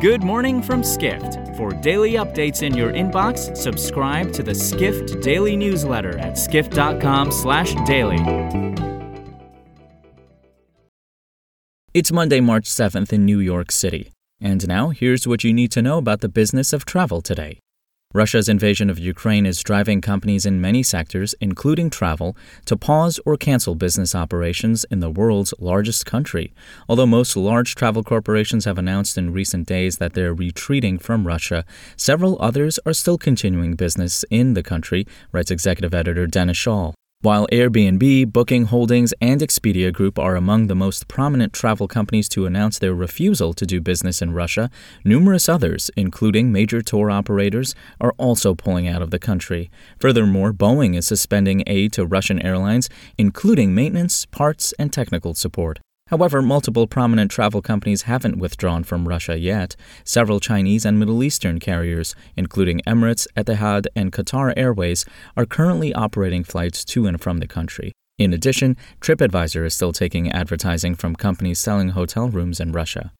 Good morning from Skift. For daily updates in your inbox, subscribe to the Skift Daily newsletter at skift.com/daily. It's Monday, March 7th in New York City. And now, here's what you need to know about the business of travel today. Russia's invasion of Ukraine is driving companies in many sectors, including travel, to pause or cancel business operations in the world's largest country. Although most large travel corporations have announced in recent days that they're retreating from Russia, several others are still continuing business in the country, writes executive editor Dennis Schaal. While Airbnb, Booking Holdings, and Expedia Group are among the most prominent travel companies to announce their refusal to do business in Russia, numerous others, including major tour operators, are also pulling out of the country. Furthermore, Boeing is suspending aid to Russian airlines, including maintenance, parts, and technical support. However, multiple prominent travel companies haven't withdrawn from Russia yet. Several Chinese and Middle Eastern carriers, including Emirates, Etihad, and Qatar Airways, are currently operating flights to and from the country. In addition, TripAdvisor is still taking advertising from companies selling hotel rooms in Russia.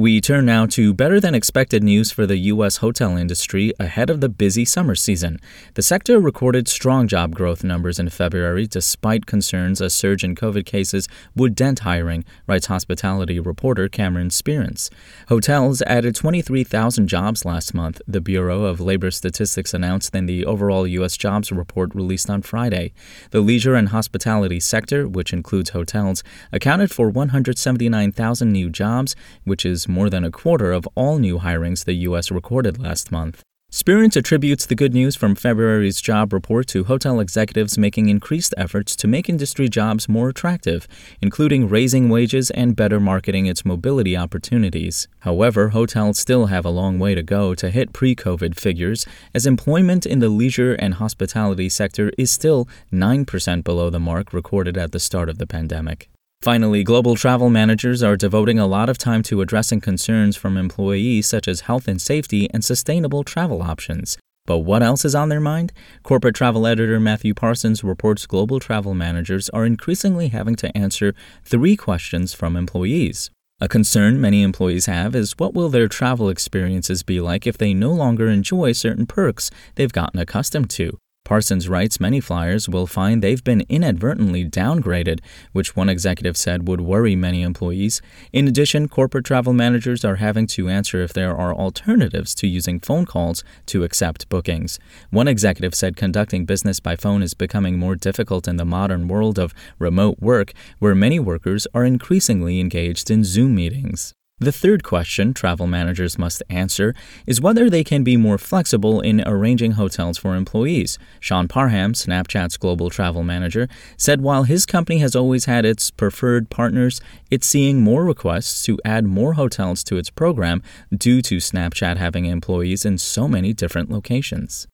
We turn now to better than expected news for the U.S. hotel industry ahead of the busy summer season. The sector recorded strong job growth numbers in February despite concerns a surge in COVID cases would dent hiring, writes hospitality reporter Cameron Sperance. Hotels added 23,000 jobs last month, the Bureau of Labor Statistics announced in the overall U.S. jobs report released on Friday. The leisure and hospitality sector, which includes hotels, accounted for 179,000 new jobs, which is more than a quarter of all new hirings the U.S. recorded last month. Sperance attributes the good news from February's job report to hotel executives making increased efforts to make industry jobs more attractive, including raising wages and better marketing its mobility opportunities. However, hotels still have a long way to go to hit pre COVID figures, as employment in the leisure and hospitality sector is still 9% below the mark recorded at the start of the pandemic. Finally, global travel managers are devoting a lot of time to addressing concerns from employees such as health and safety and sustainable travel options. But what else is on their mind? Corporate travel editor Matthew Parsons reports global travel managers are increasingly having to answer three questions from employees. A concern many employees have is what will their travel experiences be like if they no longer enjoy certain perks they've gotten accustomed to? Parsons writes many flyers will find they've been inadvertently downgraded, which one executive said would worry many employees. In addition, corporate travel managers are having to answer if there are alternatives to using phone calls to accept bookings. One executive said conducting business by phone is becoming more difficult in the modern world of remote work, where many workers are increasingly engaged in Zoom meetings. The third question travel managers must answer is whether they can be more flexible in arranging hotels for employees. Sean Parham, Snapchat's global travel manager, said while his company has always had its preferred partners, it's seeing more requests to add more hotels to its program due to Snapchat having employees in so many different locations.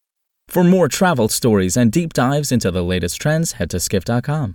For more travel stories and deep dives into the latest trends, head to skift.com.